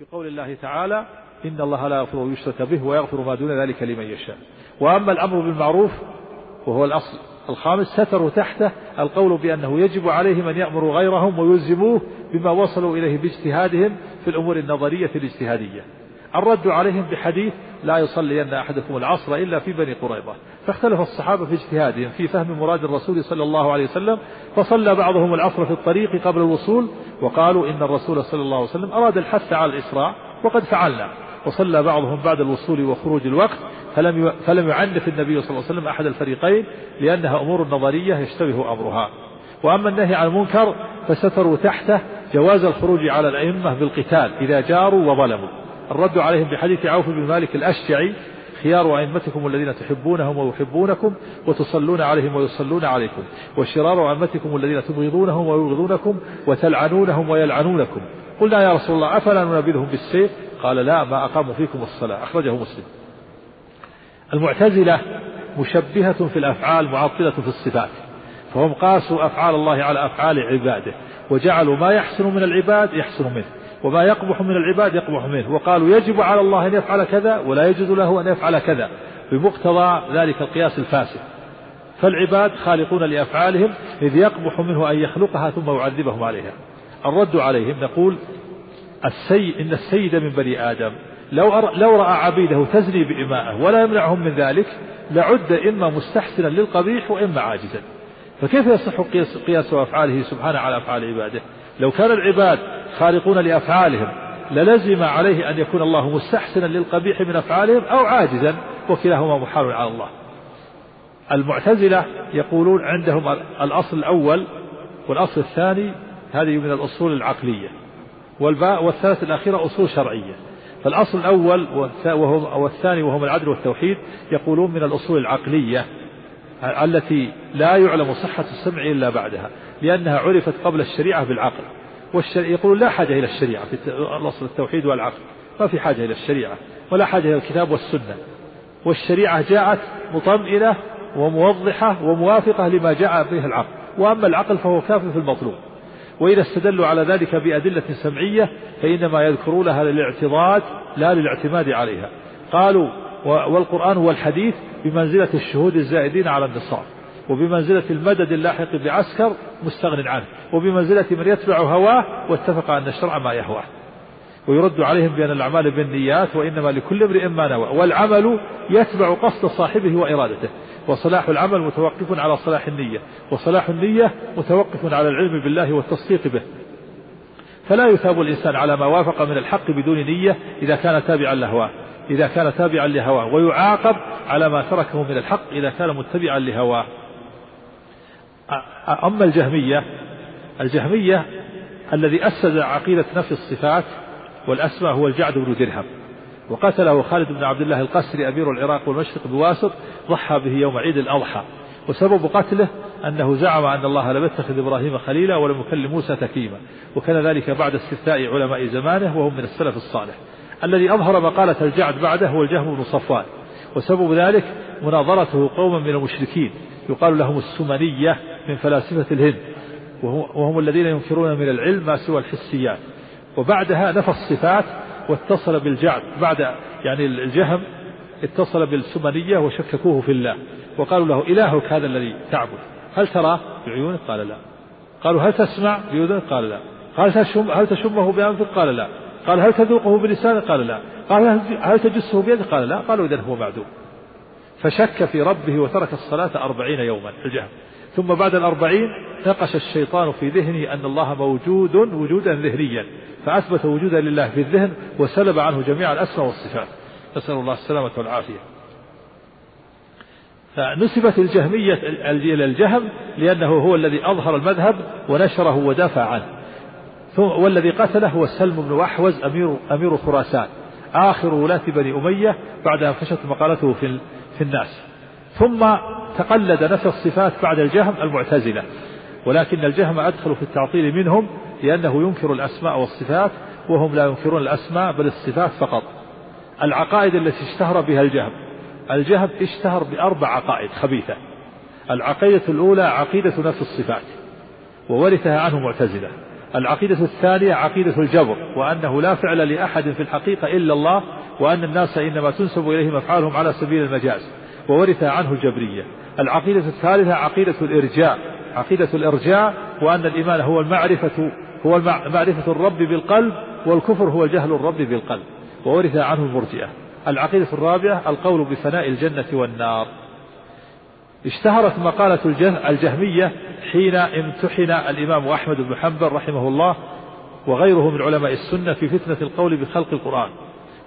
بقول الله تعالى إن الله لا يغفر يشرك به ويغفر ما دون ذلك لمن يشاء. وأما الأمر بالمعروف وهو الأصل الخامس ستروا تحته القول بأنه يجب عليهم أن يأمروا غيرهم ويلزموه بما وصلوا إليه باجتهادهم في الأمور النظرية الاجتهادية. الرد عليهم بحديث لا يصلين أحدكم العصر إلا في بني قريظة. فاختلف الصحابة في اجتهادهم في فهم مراد الرسول صلى الله عليه وسلم فصلى بعضهم العصر في الطريق قبل الوصول وقالوا إن الرسول صلى الله عليه وسلم أراد الحث على الإسراع وقد فعلنا. وصلى بعضهم بعد الوصول وخروج الوقت فلم فلم يعنف النبي صلى الله عليه وسلم أحد الفريقين لأنها أمور نظرية يشتبه أمرها. وأما النهي عن المنكر فستروا تحته جواز الخروج على الأئمة بالقتال إذا جاروا وظلموا. الرد عليهم بحديث عوف بن مالك الأشجعي خيار أئمتكم الذين تحبونهم ويحبونكم وتصلون عليهم ويصلون عليكم وشرار أئمتكم الذين تبغضونهم ويبغضونكم وتلعنونهم ويلعنونكم. قلنا يا رسول الله أفلا ننابذهم بالسيف؟ قال لا ما أقاموا فيكم الصلاة. أخرجه مسلم. المعتزلة مشبهة في الأفعال معطلة في الصفات فهم قاسوا أفعال الله على أفعال عباده وجعلوا ما يحسن من العباد يحسن منه. وما يقبح من العباد يقبح منه. وقالوا يجب على الله أن يفعل كذا ولا يجوز له أن يفعل كذا. بمقتضى ذلك القياس الفاسد. فالعباد خالقون لأفعالهم إذ يقبح منه أن يخلقها ثم يعذبهم عليها. الرد عليهم نقول السي إن السيد من بني آدم لو لو رأى عبيده تزني بإمائه ولا يمنعهم من ذلك لعد إما مستحسنا للقبيح وإما عاجزا. فكيف يصح قياس, قياس أفعاله سبحانه على أفعال عباده؟ لو كان العباد خالقون لأفعالهم للزم عليه أن يكون الله مستحسنا للقبيح من أفعالهم أو عاجزا وكلاهما محال على الله. المعتزلة يقولون عندهم الأصل الأول والأصل الثاني هذه من الأصول العقلية والباء والثالث الأخيرة أصول شرعية. فالأصل الأول والثاني وهم العدل والتوحيد يقولون من الأصول العقلية التي لا يعلم صحة السمع إلا بعدها لأنها عرفت قبل الشريعة بالعقل. والشريعة يقولون لا حاجة إلى الشريعة في الأصل التوحيد والعقل. ما في حاجة إلى الشريعة ولا حاجة إلى الكتاب والسنة. والشريعة جاءت مطمئنة وموضحة وموافقة لما جاء به العقل. وأما العقل فهو كاف في المطلوب. وإذا استدلوا على ذلك بأدلة سمعية فإنما يذكرونها للاعتضاد لا للاعتماد عليها. قالوا والقرآن والحديث بمنزلة الشهود الزائدين على النصاب. وبمنزلة المدد اللاحق بعسكر مستغن عنه وبمنزلة من يتبع هواه واتفق أن الشرع ما يهواه. ويرد عليهم بأن الأعمال بالنيات وإنما لكل امرئ ما نوى. والعمل يتبع قصد صاحبه وإرادته. وصلاح العمل متوقف على صلاح النية وصلاح النية متوقف على العلم بالله والتصديق به. فلا يثاب الإنسان على ما وافق من الحق بدون نية إذا كان تابعا لهواه. إذا كان تابعا لهواه ويعاقب على ما تركه من الحق إذا كان متبعا لهواه. أما الجهمية الجهمية الذي أسس عقيدة نفي الصفات والأسماء هو الجعد بن درهم وقتله خالد بن عبد الله القسري أمير العراق والمشرق بواسط ضحى به يوم عيد الأضحى. وسبب قتله أنه زعم أن الله لم يتخذ إبراهيم خليلا ولم يكلم موسى تكيما وكان ذلك بعد استفتاء علماء زمانه وهم من السلف الصالح. الذي أظهر مقالة الجعد بعده هو الجهم بن صفوان. وسبب ذلك مناظرته قوما من المشركين يقال لهم السمنية من فلاسفة الهند وهم الذين ينكرون من العلم ما سوى الحسيات. وبعدها نفى الصفات واتصل بالجعد. بعد يعني الجهم اتصل بالسمنية وشككوه في الله وقالوا له إلهك هذا الذي تعبد. هل تراه بعيونك قال لا. قالوا هل تسمع بأذنك قال لا. قال تشم هل تشمه بأنفك قال لا. قال هل تذوقه بلسانك قال لا. قال هل تجسه بيدك قال لا. قالوا إذا هو معدوم. فشك في ربه وترك الصلاة أربعين يوما الجهم. ثم بعد الأربعين نقش الشيطان في ذهنه أن الله موجود وجودا ذهنيا فأثبت وجودا لله في الذهن وسلب عنه جميع الأسماء والصفات. نسأل الله السلامة والعافية. فنسبت الجهمية إلى الجهم لأنه هو الذي أظهر المذهب ونشره ودافع عنه. والذي قتله هو سلم بن أحوز أمير, أمير خراسان. آخر ولاة بني أمية بعد أن فشت مقالته في, في الناس. ثم تقلد نفي الصفات بعد الجهم المعتزلة. ولكن الجهم أدخل في التعطيل منهم لأنه ينكر الأسماء والصفات وهم لا ينكرون الأسماء بل الصفات فقط. العقائد التي اشتهر بها الجهم. الجهم اشتهر بأربع عقائد خبيثة. العقيدة الأولى عقيدة نفي الصفات وورثها عنه معتزلة. العقيدة الثانية عقيدة الجبر وأنه لا فعل لأحد في الحقيقة إلا الله وأن الناس إنما تنسب إليهم أفعالهم على سبيل المجاز. وورث عنه الجبرية. العقيدة الثالثة عقيدة الإرجاء. عقيدة الإرجاء وأن الإيمان هو المعرفة هو معرفة الرب بالقلب والكفر هو جهل الرب بالقلب. وورث عنه المرجئة. العقيدة الرابعة القول بفناء الجنة والنار. اشتهرت مقالة الجهمية حين امتحن الإمام أحمد بن حنبل رحمه الله وغيره من علماء السنة في فتنة القول بخلق القرآن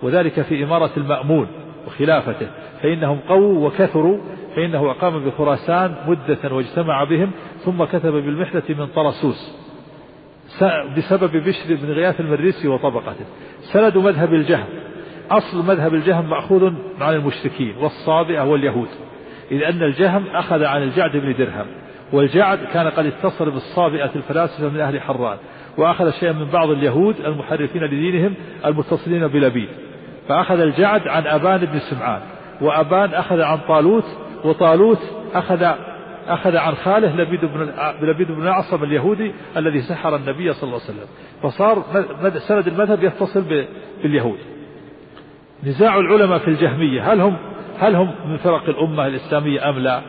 وذلك في إمارة المأمون. وخلافته. فإنهم قووا وكثروا فإنه أقام بخراسان مدة واجتمع بهم ثم كتب بالمحنة من طرسوس. بسبب بشر بن غياث المريسي وطبقته. سند مذهب الجهم. أصل مذهب الجهم مأخوذ عن المشركين والصابئة واليهود. إذ أن الجهم أخذ عن الجعد بن درهم والجعد كان قد اتصل بالصابئة الفلاسفة من أهل حران وأخذ شيئا من بعض اليهود المحرفين لدينهم المتصلين بلبيد. فأخذ الجعد عن أبان بن سمعان وأبان أخذ عن طالوت وطالوت أخذ أخذ عن خاله لبيد بن لبيد بن أعصم اليهودي الذي سحر النبي صلى الله عليه وسلم. فصار سند المذهب يتصل باليهود. نزاع العلماء في الجهمية هل هم هل هم من فرق الأمة الإسلامية أم لا؟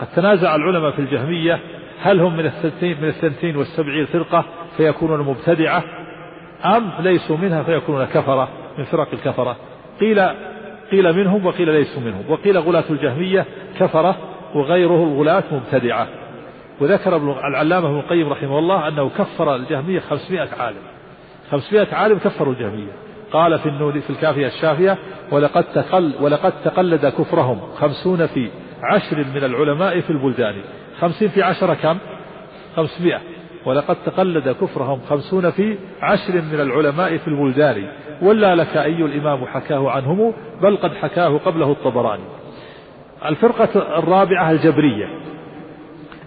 قد تنازع العلماء في الجهمية هل هم من الثنتين من الثنتين والسبعين فرقة فيكونون مبتدعة أم ليسوا منها فيكونون كفرة من فرق الكفرة؟ قيل قيل منهم وقيل ليسوا منهم. وقيل غلاة الجهمية كفرة وغيره الغلاة مبتدعة. وذكر العلامة ابن القيم رحمه الله أنه كفر الجهمية 500 عالم. 500 عالم كفروا الجهمية. قال في في الكافية الشافية ولقد تقل ولقد تقلد كفرهم خمسون في عشر من العلماء في البلدان خمسين في عشرة كم؟ خمسمائة. ولقد تقلد كفرهم خمسون في عشر من العلماء في البلدان ولا لك أي الإمام حكاه عنهم بل قد حكاه قبله الطبراني. الفرقة الرابعة الجبرية.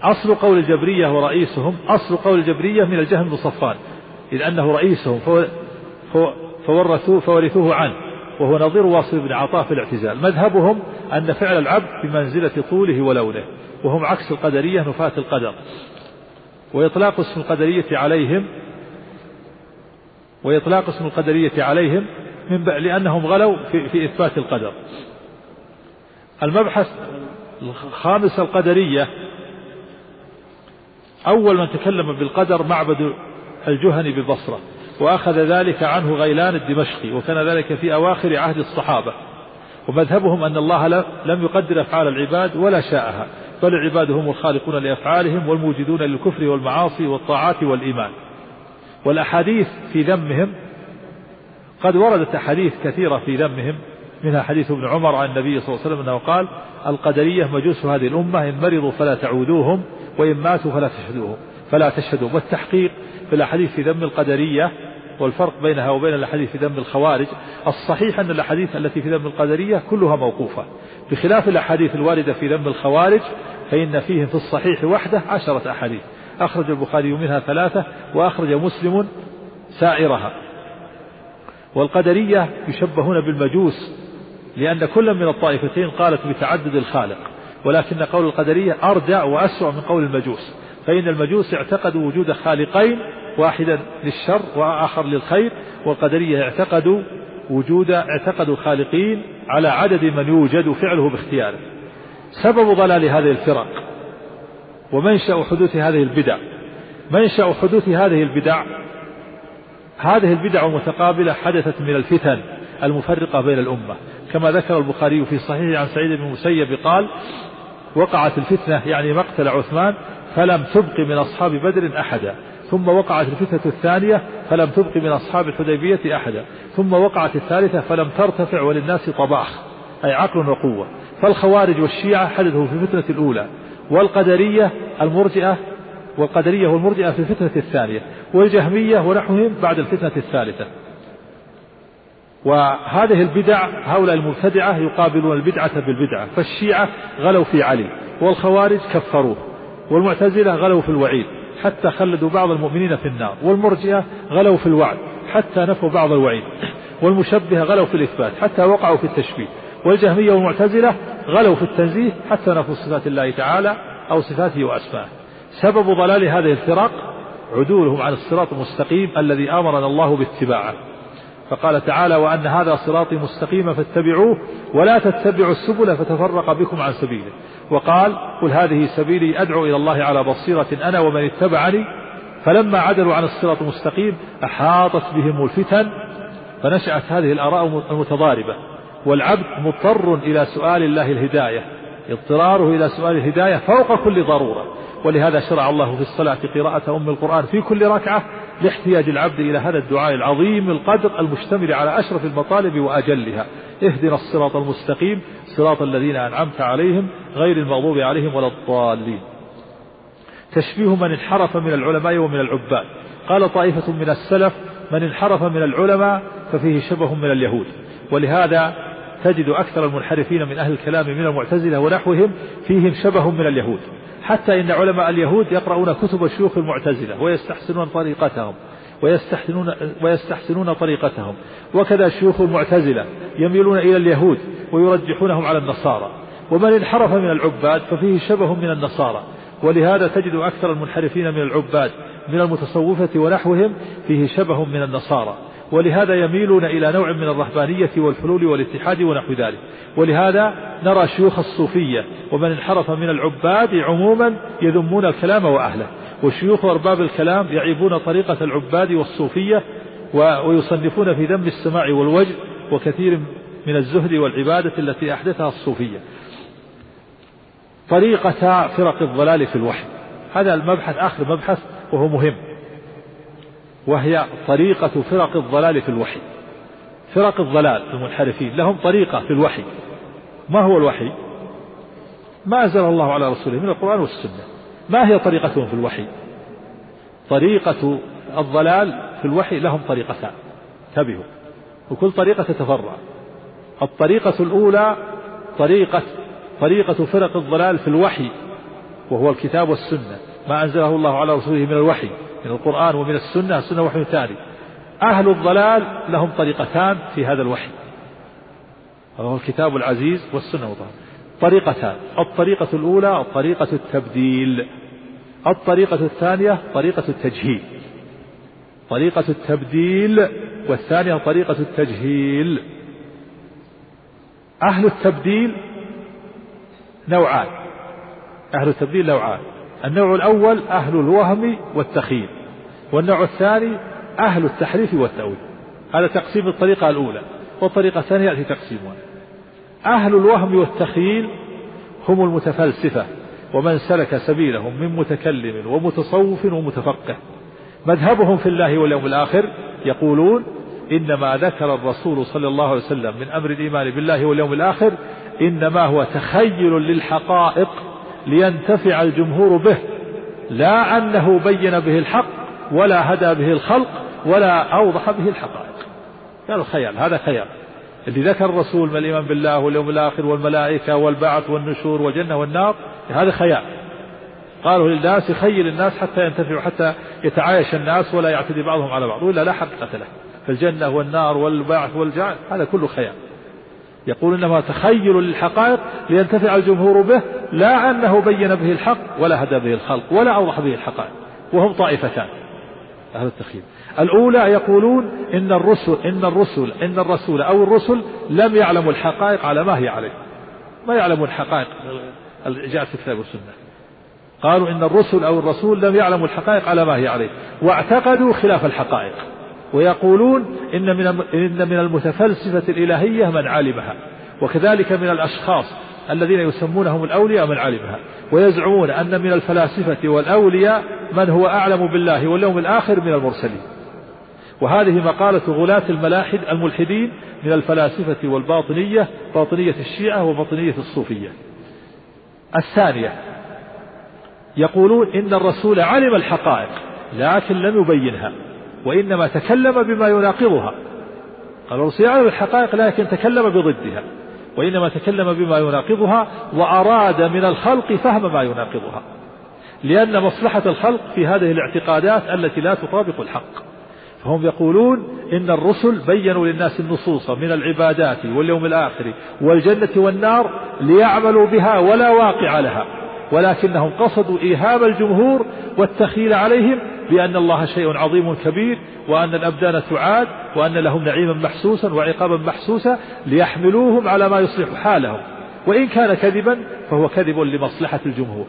أصل قول الجبرية ورئيسهم أصل قول الجبرية من الجهم بن صفان إذ أنه رئيسهم فورثوه فورثوه عنه وهو نظير واصل بن عطاء في الاعتزال. مذهبهم أن فعل العبد بمنزلة طوله ولونه وهم عكس القدرية نفاة القدر. وإطلاق اسم القدرية عليهم وإطلاق اسم القدرية عليهم من لأنهم غلوا في, في إثبات القدر. المبحث الخامس القدرية. أول من تكلم بالقدر معبد الجهني ببصرة وأخذ ذلك عنه غيلان الدمشقي وكان ذلك في أواخر عهد الصحابة. ومذهبهم أن الله لم يقدر أفعال العباد ولا شاءها. بل العباد هم الخالقون لأفعالهم والموجدون للكفر والمعاصي والطاعات والإيمان. والأحاديث في ذمهم قد وردت أحاديث كثيرة في ذمهم منها حديث ابن عمر عن النبي صلى الله عليه وسلم أنه قال القدرية مجوس هذه الأمة إن مرضوا فلا تعودوهم وإن ماتوا فلا تشهدوهم فلا تشهدوا. والتحقيق في الأحاديث في ذم القدرية والفرق بينها وبين الأحاديث في ذم الخوارج الصحيح أن الأحاديث التي في ذم القدرية كلها موقوفة. بخلاف الأحاديث الواردة في ذم الخوارج فإن فيهم في الصحيح وحده عشرة أحاديث. أخرج البخاري منها ثلاثة وأخرج مسلم سائرها. والقدرية يشبهون بالمجوس لأن كل من الطائفتين قالت بتعدد الخالق. ولكن قول القدرية أرجع وأسوأ من قول المجوس. فإن المجوس اعتقدوا وجود خالقين واحدا للشر وآخر للخير والقدرية اعتقدوا وجود اعتقدوا خالقين على عدد من يوجد فعله باختياره. سبب ضلال هذه الفرق ومنشأ حدوث هذه البدع. منشأ حدوث هذه البدع هذه البدع المتقابلة حدثت من الفتن المفرقة بين الأمة. كما ذكر البخاري في صحيحه عن سعيد بن المسيب قال وقعت الفتنة يعني مقتل عثمان فلم تبق من أصحاب بدر أحدا. ثم وقعت الفتنة الثانية فلم تبق من أصحاب الحديبية أحدا. ثم وقعت الثالثة فلم ترتفع وللناس طباخ أي عقل وقوة. فالخوارج والشيعة حدثوا في الفتنة الأولى والقدرية المرجئة والقدرية والمرجئة في الفتنة الثانية والجهمية ونحوهم بعد الفتنة الثالثة. وهذه البدع هؤلاء المبتدعة يقابلون البدعة بالبدعة فالشيعة غلوا في علي والخوارج كفروه والمعتزلة غلوا في الوعيد. حتى خلدوا بعض المؤمنين في النار. والمرجئة غلوا في الوعد حتى نفوا بعض الوعيد. والمشبهة غلوا في الإثبات حتى وقعوا في التشبيه. والجهمية والمعتزلة غلوا في التنزيه حتى نفوا صفات الله تعالى أو صفاته وأسمائه. سبب ضلال هذه الفرق عدولهم عن الصراط المستقيم الذي أمرنا الله باتباعه. فقال تعالى وأن هذا صراطي مستقيما فاتبعوه ولا تتبعوا السبل فتفرق بكم عن سبيله. وقال قل هذه سبيلي أدعو إلى الله على بصيرة أنا ومن اتبعني. فلما عدلوا عن الصراط المستقيم أحاطت بهم الفتن فنشأت هذه الآراء المتضاربة. والعبد مضطر إلى سؤال الله الهداية اضطراره إلى سؤال الهداية فوق كل ضرورة. ولهذا شرع الله في الصلاة قراءة أم القرآن في كل ركعة لاحتياج العبد إلى هذا الدعاء العظيم القدر المشتمل على أشرف المطالب وأجلها. اهدنا الصراط المستقيم صراط الذين أنعمت عليهم غير المغضوب عليهم ولا الضالين. تشبيه من انحرف من العلماء ومن العباد. قال طائفة من السلف من انحرف من العلماء ففيه شبه من اليهود. ولهذا تجد أكثر المنحرفين من أهل الكلام من المعتزلة ونحوهم فيهم شبه من اليهود. حتى إن علماء اليهود يقرؤون كتب شيوخ المعتزلة ويستحسنون طريقتهم ويستحسنون, ويستحسنون طريقتهم. وكذا شيوخ المعتزلة يميلون إلى اليهود ويرجحونهم على النصارى. ومن انحرف من العباد ففيه شبه من النصارى. ولهذا تجد أكثر المنحرفين من العباد من المتصوفة ونحوهم فيه شبه من النصارى. ولهذا يميلون إلى نوع من الرهبانية والحلول والاتحاد ونحو ذلك. ولهذا نرى شيوخ الصوفية ومن انحرف من العباد عموما يذمون الكلام وأهله. وشيوخ أرباب الكلام يعيبون طريقة العباد والصوفية ويصنفون في ذم السماع والوجه وكثير من الزهد والعبادة التي أحدثها الصوفية. طريقة فرق الضلال في الوحي. هذا المبحث آخر مبحث وهو مهم. وهي طريقة فرق الضلال في الوحي. فرق الضلال المنحرفين لهم طريقة في الوحي. ما هو الوحي؟ ما أنزل الله على رسوله من القرآن والسنة. ما هي طريقتهم في الوحي؟ طريقة الضلال في الوحي لهم طريقتان. انتبهوا. وكل طريقة تتفرع. الطريقة الأولى طريقة طريقة فرق الضلال في الوحي وهو الكتاب والسنة. ما أنزله الله على رسوله من الوحي. من القرآن ومن السنة السنة وحي ثاني. أهل الضلال لهم طريقتان في هذا الوحي. وهو الكتاب العزيز والسنة والطهر طريقتان. الطريقة الأولى طريقة التبديل. الطريقة الثانية طريقة التجهيل. طريقة التبديل والثانية طريقة التجهيل. أهل التبديل نوعان. أهل التبديل نوعان. النوع الأول أهل الوهم والتخييم والنوع الثاني أهل التحريف والتأويل. هذا تقسيم الطريقة الأولى والطريقة الثانية يأتي تقسيمها. أهل الوهم والتخييل هم المتفلسفة ومن سلك سبيلهم من متكلم ومتصوف ومتفقه. مذهبهم في الله واليوم الآخر يقولون إنما ذكر الرسول صلى الله عليه وسلم من أمر الإيمان بالله واليوم الآخر إنما هو تخيل للحقائق لينتفع الجمهور به لا أنه بين به الحق ولا هدى به الخلق ولا أوضح به الحقائق. قالوا خيال هذا خيال. اللي ذكر الرسول من الإيمان بالله واليوم الآخر والملائكة والبعث والنشور والجنة والنار هذا خيال. قالوا للناس يخيل الناس حتى ينتفعوا حتى يتعايش الناس ولا يعتدي بعضهم على بعض وإلا لا حقيقة له. فالجنة والنار والبعث والجعل هذا كله خيال. يقول إنما تخيل للحقائق لينتفع الجمهور به لا أنه بين به الحق ولا هدى به الخلق ولا أوضح به الحقائق وهم طائفتان أهل التخيل الأولى يقولون إن الرسل إن الرسل إن الرسول أو الرسل لم يعلموا الحقائق على ما هي عليه ما يعلمون الحقائق جاءت في الكتاب والسنة قالوا إن الرسل أو الرسول لم يعلموا الحقائق على ما هي عليه واعتقدوا خلاف الحقائق ويقولون إن من إن من المتفلسفة الإلهية من علمها وكذلك من الأشخاص الذين يسمونهم الأولياء من علمها ويزعمون أن من الفلاسفة والأولياء من هو أعلم بالله واليوم الآخر من المرسلين. وهذه مقالة غلاة الملاحد الملحدين من الفلاسفة والباطنية باطنية الشيعة وباطنية الصوفية. الثانية يقولون إن الرسول علم الحقائق لكن لم يبينها. وإنما تكلم بما يناقضها. قال الرسول يعلم الحقائق لكن تكلم بضدها. وإنما تكلم بما يناقضها وأراد من الخلق فهم ما يناقضها. لأن مصلحة الخلق في هذه الاعتقادات التي لا تطابق الحق. فهم يقولون إن الرسل بينوا للناس النصوص من العبادات واليوم الآخر والجنة والنار ليعملوا بها ولا واقع لها. ولكنهم قصدوا إيهام الجمهور والتخيل عليهم بأن الله شيء عظيم كبير وأن الأبدان تعاد وأن لهم نعيما محسوسا وعقابا محسوسا ليحملوهم على ما يصلح حالهم. وإن كان كذبا فهو كذب لمصلحة الجمهور.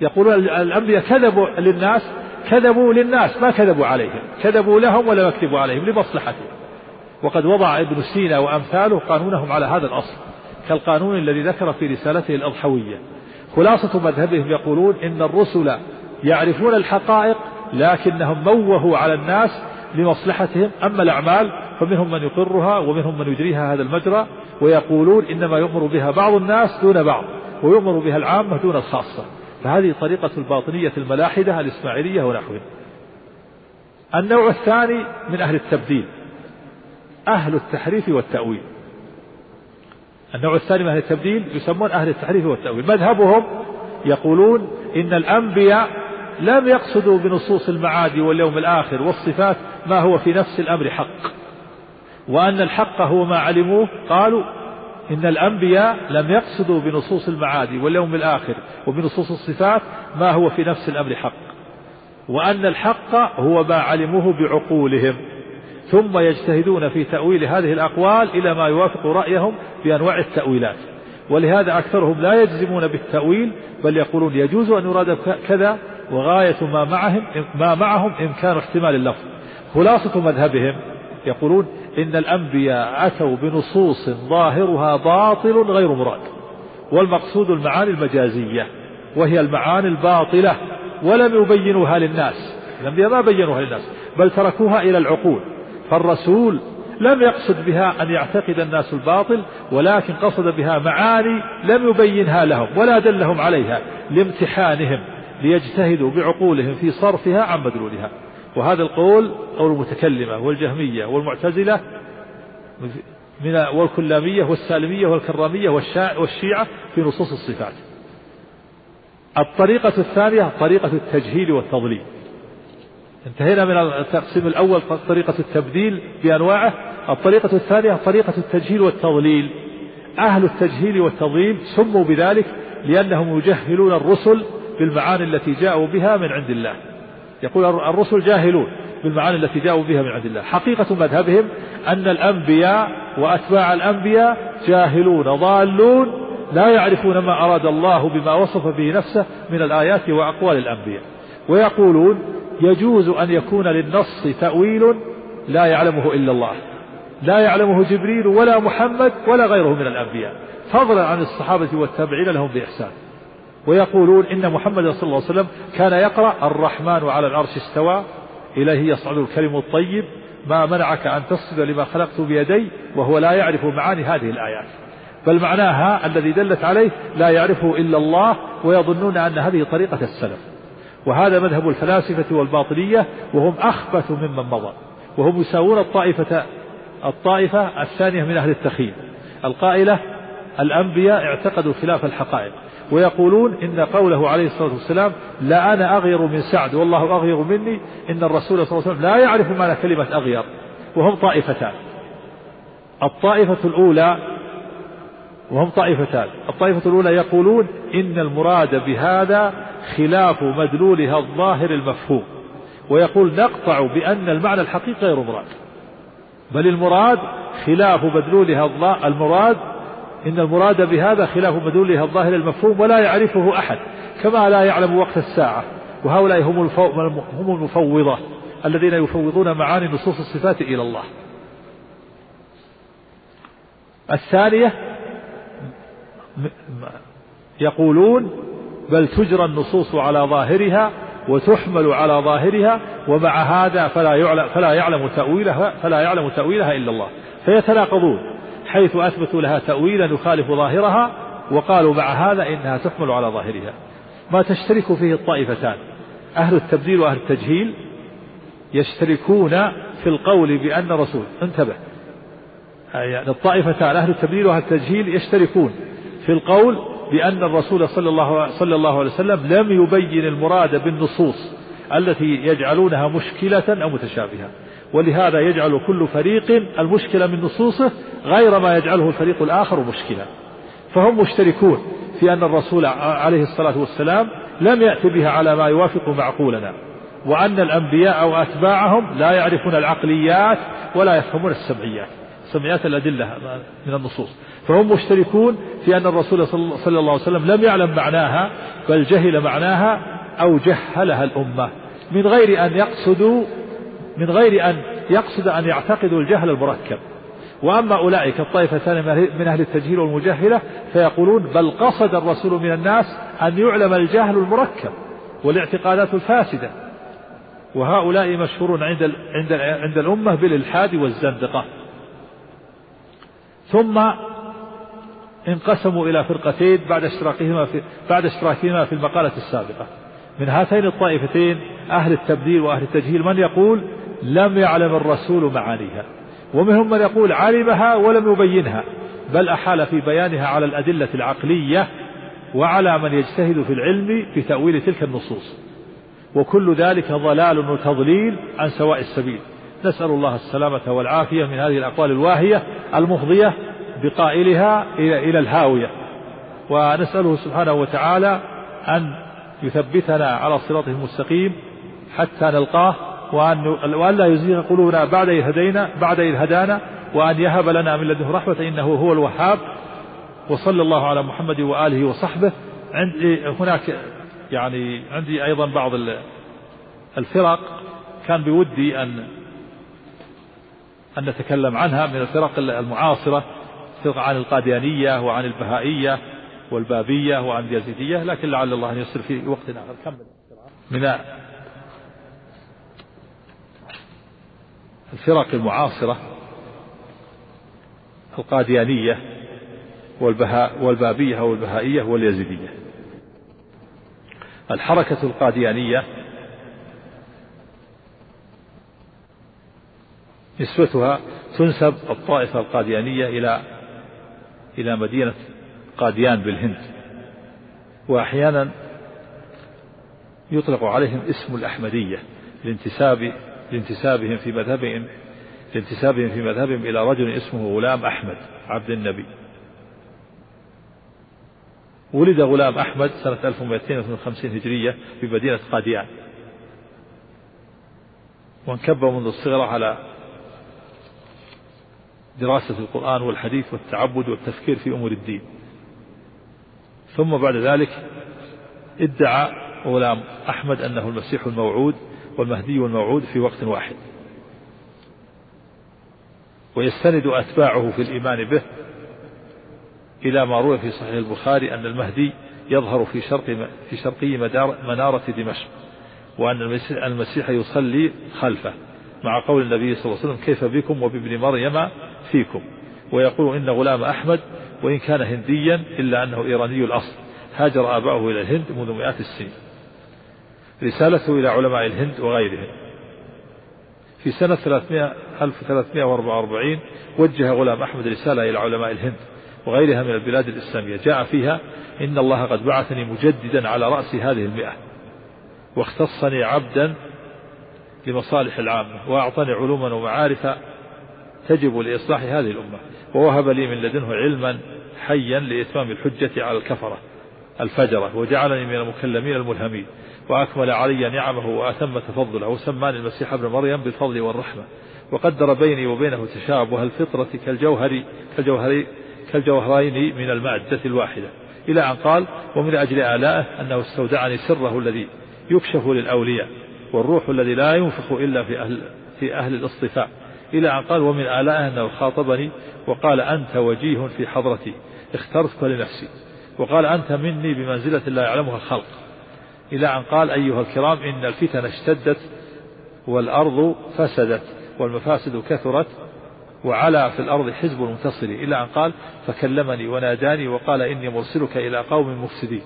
يقولون الأنبياء كذبوا للناس كذبوا للناس ما كذبوا عليهم. كذبوا لهم ولا يكذبوا عليهم لمصلحتهم. وقد وضع ابن سينا وأمثاله قانونهم على هذا الأصل كالقانون الذي ذكر في رسالته الأضحوية. خلاصة مذهبهم يقولون إن الرسل يعرفون الحقائق لكنهم موهوا على الناس لمصلحتهم. أما الأعمال فمنهم من يقرها ومنهم من يجريها هذا المجرى ويقولون إنما يؤمر بها بعض الناس دون بعض ويؤمر بها العامة دون الخاصة. فهذه طريقة الباطنية الملاحدة الإسماعيلية ونحوهم النوع الثاني من أهل التبديل أهل التحريف والتأويل. النوع الثاني من أهل التبديل يسمون أهل التحريف والتأويل. مذهبهم يقولون إن الأنبياء لم يقصدوا بنصوص المعاد واليوم الآخر والصفات ما هو في نفس الأمر حق. وأن الحق هو ما علموه قالوا إن الأنبياء لم يقصدوا بنصوص المعاد واليوم الآخر وبنصوص الصفات ما هو في نفس الأمر حق. وأن الحق هو ما علموه بعقولهم. ثم يجتهدون في تأويل هذه الأقوال إلى ما يوافق رأيهم بأنواع التأويلات. ولهذا أكثرهم لا يجزمون بالتأويل بل يقولون يجوز أن يراد كذا وغاية ما معهم ما معهم إمكان احتمال اللفظ. خلاصة مذهبهم يقولون إن الأنبياء أتوا بنصوص ظاهرها باطل غير مراد والمقصود المعاني المجازية وهي المعاني الباطلة ولم يبينوها للناس. الأنبياء ما بينوها للناس بل تركوها إلى العقول. فالرسول لم يقصد بها أن يعتقد الناس الباطل ولكن قصد بها معاني لم يبينها لهم ولا دلهم عليها لامتحانهم ليجتهدوا بعقولهم في صرفها عن مدلولها. وهذا القول قول المتكلمة والجهمية والمعتزلة من والكلامية والسالمية والكرامية والشيعة في نصوص الصفات. الطريقة الثانية طريقة التجهيل والتضليل. انتهينا من التقسيم الأول طريقة التبديل بأنواعه. الطريقة الثانية طريقة التجهيل والتضليل. أهل التجهيل والتضليل سموا بذلك لأنهم يجهلون الرسل بالمعاني التي جاءوا بها من عند الله. يقول الرسل جاهلون بالمعاني التي جاءوا بها من عند الله. حقيقة مذهبهم أن الأنبياء وأتباع الأنبياء جاهلون ضالون لا يعرفون ما أراد الله بما وصف به نفسه من الآيات وأقوال الأنبياء. ويقولون يجوز أن يكون للنص تأويل لا يعلمه إلا الله. لا يعلمه جبريل ولا محمد ولا غيره من الأنبياء. فضلا عن الصحابة والتابعين لهم بإحسان. ويقولون إن محمد صلى الله عليه وسلم كان يقرأ الرحمن على العرش استوى. إليه يصعد الكلم الطيب. ما منعك أن تسجد لما خلقت بيدي وهو لا يعرف معاني هذه الآيات. بل معناها الذي دلت عليه لا يعرفه إلا الله ويظنون أن هذه طريقة السلف. وهذا مذهب الفلاسفة والباطنية وهم أخبث ممن مضى. وهم يساوون الطائفة الطائفة الثانية من أهل التخيل القائلة الأنبياء اعتقدوا خلاف الحقائق. ويقولون إن قوله عليه الصلاة والسلام لا أنا أغير من سعد والله أغير مني إن الرسول صلى الله عليه وسلم لا يعرف معنى كلمة أغير. وهم طائفتان. الطائفة الأولى وهم طائفتان. الطائفة الأولى يقولون إن المراد بهذا خلاف مدلولها الظاهر المفهوم. ويقول نقطع بأن المعنى الحقيقي غير مراد. بل المراد خلاف مدلولها المراد إن المراد بهذا خلاف مدلولها الظاهر المفهوم ولا يعرفه أحد. كما لا يعلم وقت الساعة. وهؤلاء هم هم المفوضة الذين يفوضون معاني نصوص الصفات إلى الله. الثانية يقولون بل تجرى النصوص على ظاهرها وتحمل على ظاهرها ومع هذا فلا يعلم فلا يعلم تأويلها فلا يعلم تأويلها إلا الله. فيتناقضون حيث أثبتوا لها تأويلا يخالف ظاهرها وقالوا مع هذا إنها تحمل على ظاهرها. ما تشترك فيه الطائفتان أهل التبديل وأهل التجهيل يشتركون في القول بأن رسول انتبه. يعني الطائفتان أهل التبديل وأهل التجهيل يشتركون في القول بأن الرسول صلى الله, صلى الله عليه وسلم لم يبين المراد بالنصوص التي يجعلونها مشكلة أو متشابهة. ولهذا يجعل كل فريق المشكلة من نصوصه غير ما يجعله الفريق الآخر مشكلة. فهم مشتركون في أن الرسول عليه الصلاة والسلام لم يأت بها على ما يوافق معقولنا وأن الأنبياء أو أتباعهم لا يعرفون العقليات ولا يفهمون السمعيات. سمعيات الأدلة من النصوص. فهم مشتركون في أن الرسول صلى الله عليه وسلم لم يعلم معناها بل جهل معناها أو جهلها الأمة. من غير أن يقصدوا من غير أن يقصد أن يعتقدوا الجهل المركب. وأما أولئك الطائفتان من أهل التجهيل والمجهلة فيقولون بل قصد الرسول من الناس أن يعلم الجهل المركب والاعتقادات الفاسدة. وهؤلاء مشهورون عند عند عند الأمة بالإلحاد والزندقة. ثم انقسموا إلى فرقتين بعد اشتراكهما في بعد اشتراكهما في المقالة السابقة. من هاتين الطائفتين أهل التبديل وأهل التجهيل من يقول لم يعلم الرسول معانيها. ومنهم من يقول علمها ولم يبينها بل أحال في بيانها على الأدلة العقلية وعلى من يجتهد في العلم في تأويل تلك النصوص. وكل ذلك ضلال وتضليل عن سواء السبيل. نسأل الله السلامة والعافية من هذه الأقوال الواهية المفضية بقائلها إلى الهاوية. ونسأله سبحانه وتعالى أن يثبتنا على صراطه المستقيم حتى نلقاه وأن وأن لا يزيغ قلوبنا بعد إذ هدينا بعد إذ هدانا وأن يهب لنا من لدنه رحمة إنه هو الوهاب. وصلى الله على محمد وآله وصحبه. عندي هناك يعني عندي أيضا بعض الفرق. كان بودي أن أن نتكلم عنها من الفرق المعاصرة. فرق عن القاديانية وعن البهائية والبابية وعن اليزيدية لكن لعل الله أن يسر في وقت آخر. كمل. من الفرق المعاصرة القاديانية والبهاء والبابية والبهائية واليزيدية. الحركة القاديانية نسبتها تنسب الطائفة القاديانية إلى إلى مدينة قاديان بالهند. وأحيانا يطلق عليهم اسم الأحمدية لانتساب لانتسابهم في مذهبهم لانتسابهم في مذهبهم إلى رجل اسمه غلام أحمد عبد النبي. ولد غلام أحمد سنة 1252 هجرية في مدينة قاديان. وانكب منذ الصغر على دراسة القرآن والحديث والتعبد والتفكير في أمور الدين. ثم بعد ذلك ادعى غلام أحمد أنه المسيح الموعود والمهدي الموعود في وقت واحد. ويستند أتباعه في الإيمان به إلى ما روي في صحيح البخاري أن المهدي يظهر في شرق في شرقي منارة دمشق وأن المسيح يصلي خلفه مع قول النبي صلى الله عليه وسلم كيف بكم وبابن مريم فيكم. ويقول إن غلام أحمد وإن كان هنديا إلا أنه إيراني الأصل. هاجر آباؤه إلى الهند منذ مئات السنين. رسالته إلى علماء الهند وغيرهم. في سنة 300 1344 وجه غلام أحمد رسالة إلى علماء الهند وغيرها من البلاد الإسلامية. جاء فيها إن الله قد بعثني مجددا على رأس هذه المئة واختصني عبدا لمصالح العامة وأعطاني علوما ومعارف تجب لإصلاح هذه الأمة. ووهب لي من لدنه علما حيا لإتمام الحجة على الكفرة الفجرة وجعلني من المكلمين الملهمين. وأكمل علي نعمه وأتم تفضله. وسماني المسيح ابن مريم بالفضل والرحمة. وقدر بيني وبينه تشابه الفطرة كالجوهر كالجوهر كالجوهرين من المادة الواحدة. إلى أن قال ومن أجل آلائه أنه استودعني سره الذي يكشف للأولياء والروح الذي لا ينفخ إلا في أهل في أهل الاصطفاء. إلى أن قال ومن آلائه أنه خاطبني وقال أنت وجيه في حضرتي. اخترتك لنفسي. وقال أنت مني بمنزلة لا يعلمها الخلق. إلى أن قال أيها الكرام إن الفتن اشتدت والأرض فسدت والمفاسد كثرت وعلى في الأرض حزب المنتصر إلى أن قال فكلمني وناداني وقال إني مرسلك إلى قوم مفسدين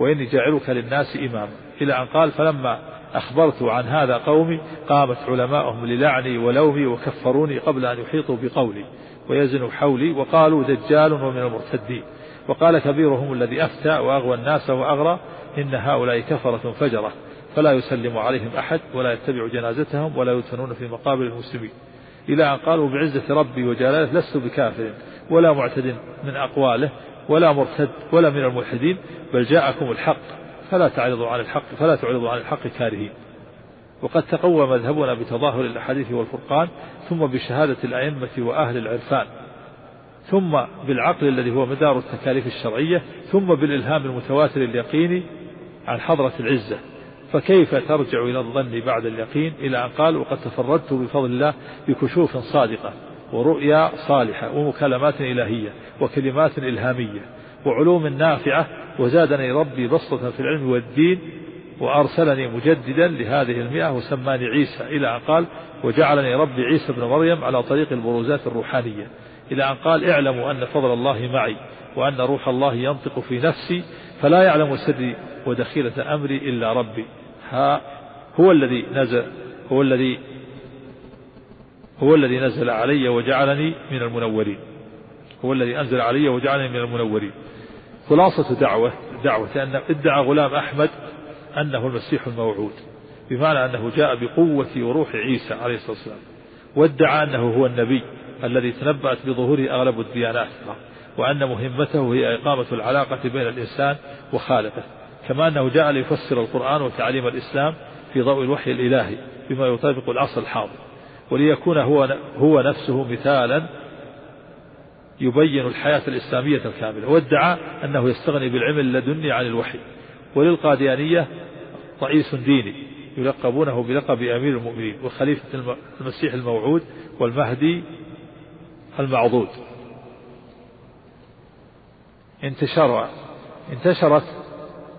وإني جاعلك للناس إماما. إلى أن قال فلما أخبرت عن هذا قومي قامت علماءهم للعني ولومي وكفروني قبل أن يحيطوا بقولي ويزنوا حولي وقالوا دجال ومن المرتدين وقال كبيرهم الذي أفتى وأغوى الناس وأغرى إن هؤلاء كفرة فجرة فلا يسلم عليهم أحد ولا يتبع جنازتهم ولا يدفنون في مقابر المسلمين إلى أن قالوا بعزة ربي وجلاله لست بكافر ولا معتد من أقواله ولا مرتد ولا من الملحدين بل جاءكم الحق فلا تعرضوا عن الحق فلا تعرضوا عن الحق كارهين. وقد تقوى مذهبنا بتظاهر الأحاديث والفرقان ثم بشهادة الأئمة وأهل العرفان ثم بالعقل الذي هو مدار التكاليف الشرعية ثم بالإلهام المتواتر اليقيني عن حضرة العزة. فكيف ترجع إلى الظن بعد اليقين؟ إلى أن قال وقد تفردت بفضل الله بكشوف صادقة ورؤيا صالحة ومكالمات إلهية وكلمات إلهامية وعلوم نافعة وزادني ربي بسطة في العلم والدين وأرسلني مجددا لهذه المئة وسماني عيسى إلى أن قال وجعلني ربي عيسى بن مريم على طريق البروزات الروحانية إلى أن قال اعلموا أن فضل الله معي وأن روح الله ينطق في نفسي فلا يعلم سري ودخيلة أمري إلا ربي. ها هو الذي نزل هو الذي هو الذي نزل علي وجعلني من المنورين. هو الذي أنزل علي وجعلني من المنورين. خلاصة دعوة دعوة أن ادعى غلام أحمد أنه المسيح الموعود بمعنى أنه جاء بقوة وروح عيسى عليه الصلاة والسلام وادعى أنه هو النبي الذي تنبأت بظهوره أغلب الديانات وأن مهمته هي إقامة العلاقة بين الإنسان وخالقه كما أنه جاء ليفسر القرآن وتعليم الإسلام في ضوء الوحي الإلهي بما يطابق العصر الحاضر وليكون هو هو نفسه مثالا يبين الحياة الإسلامية الكاملة وادعى أنه يستغني بالعلم اللدني عن الوحي. وللقاديانية رئيس ديني يلقبونه بلقب أمير المؤمنين وخليفة المسيح الموعود والمهدي المعضود. انتشر انتشرت